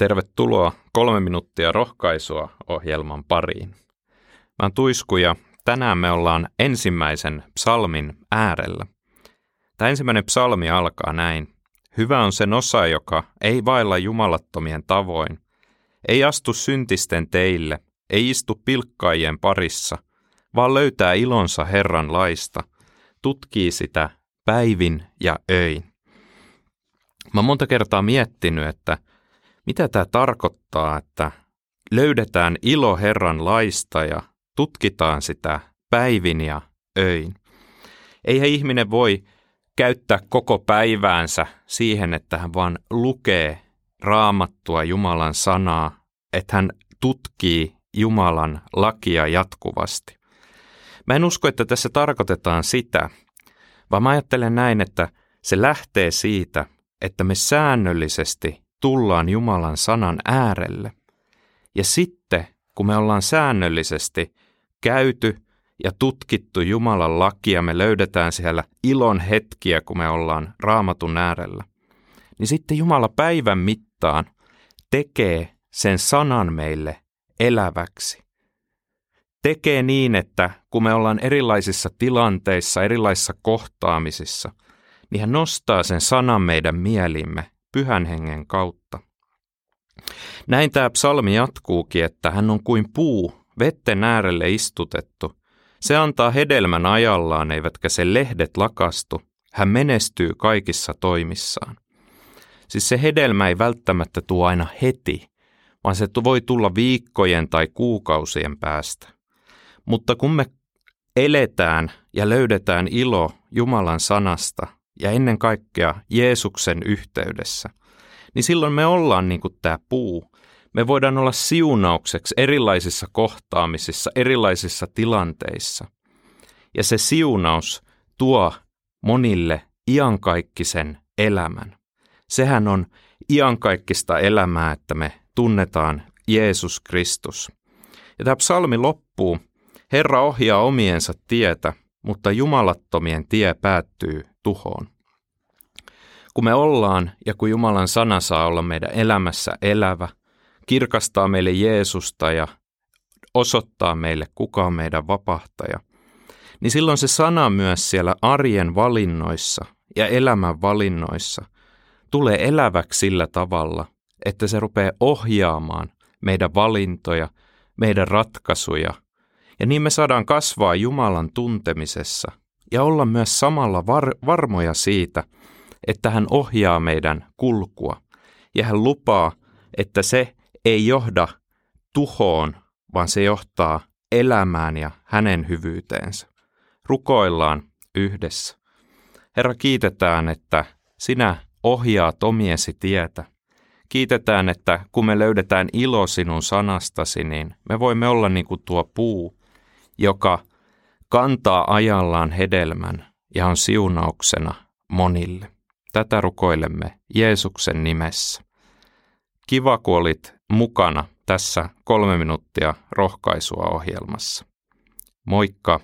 Tervetuloa kolme minuuttia rohkaisua ohjelman pariin. Mä oon Tuisku ja tänään me ollaan ensimmäisen psalmin äärellä. Tämä ensimmäinen psalmi alkaa näin. Hyvä on sen osa, joka ei vailla jumalattomien tavoin, ei astu syntisten teille, ei istu pilkkaajien parissa, vaan löytää ilonsa Herran laista, tutkii sitä päivin ja öin. Mä oon monta kertaa miettinyt, että – mitä tämä tarkoittaa, että löydetään ilo Herran laista ja tutkitaan sitä päivin ja öin. Eihän ihminen voi käyttää koko päiväänsä siihen, että hän vaan lukee raamattua Jumalan sanaa, että hän tutkii Jumalan lakia jatkuvasti. Mä en usko, että tässä tarkoitetaan sitä, vaan mä ajattelen näin, että se lähtee siitä, että me säännöllisesti tullaan Jumalan sanan äärelle. Ja sitten, kun me ollaan säännöllisesti käyty ja tutkittu Jumalan lakia, me löydetään siellä ilon hetkiä, kun me ollaan raamatun äärellä. Niin sitten Jumala päivän mittaan tekee sen sanan meille eläväksi. Tekee niin, että kun me ollaan erilaisissa tilanteissa, erilaisissa kohtaamisissa, niin hän nostaa sen sanan meidän mielimme pyhän hengen kautta. Näin tämä psalmi jatkuukin, että hän on kuin puu, vetten äärelle istutettu. Se antaa hedelmän ajallaan, eivätkä se lehdet lakastu. Hän menestyy kaikissa toimissaan. Siis se hedelmä ei välttämättä tuo aina heti, vaan se voi tulla viikkojen tai kuukausien päästä. Mutta kun me eletään ja löydetään ilo Jumalan sanasta, ja ennen kaikkea Jeesuksen yhteydessä, niin silloin me ollaan niin kuin tämä puu. Me voidaan olla siunaukseksi erilaisissa kohtaamisissa, erilaisissa tilanteissa. Ja se siunaus tuo monille iankaikkisen elämän. Sehän on iankaikkista elämää, että me tunnetaan Jeesus Kristus. Ja tämä psalmi loppuu. Herra ohjaa omiensa tietä, mutta jumalattomien tie päättyy tuhoon. Kun me ollaan ja kun Jumalan sana saa olla meidän elämässä elävä, kirkastaa meille Jeesusta ja osoittaa meille, kuka on meidän vapahtaja, niin silloin se sana myös siellä arjen valinnoissa ja elämän valinnoissa tulee eläväksi sillä tavalla, että se rupeaa ohjaamaan meidän valintoja, meidän ratkaisuja, ja niin me saadaan kasvaa Jumalan tuntemisessa ja olla myös samalla var- varmoja siitä, että hän ohjaa meidän kulkua ja hän lupaa, että se ei johda tuhoon, vaan se johtaa elämään ja hänen hyvyyteensä. Rukoillaan yhdessä. Herra, kiitetään, että sinä ohjaat omiesi tietä. Kiitetään, että kun me löydetään ilo sinun sanastasi, niin me voimme olla niin kuin tuo puu, joka kantaa ajallaan hedelmän ja on siunauksena monille. Tätä rukoilemme Jeesuksen nimessä. Kiva, kun olit mukana tässä kolme minuuttia rohkaisua ohjelmassa. Moikka!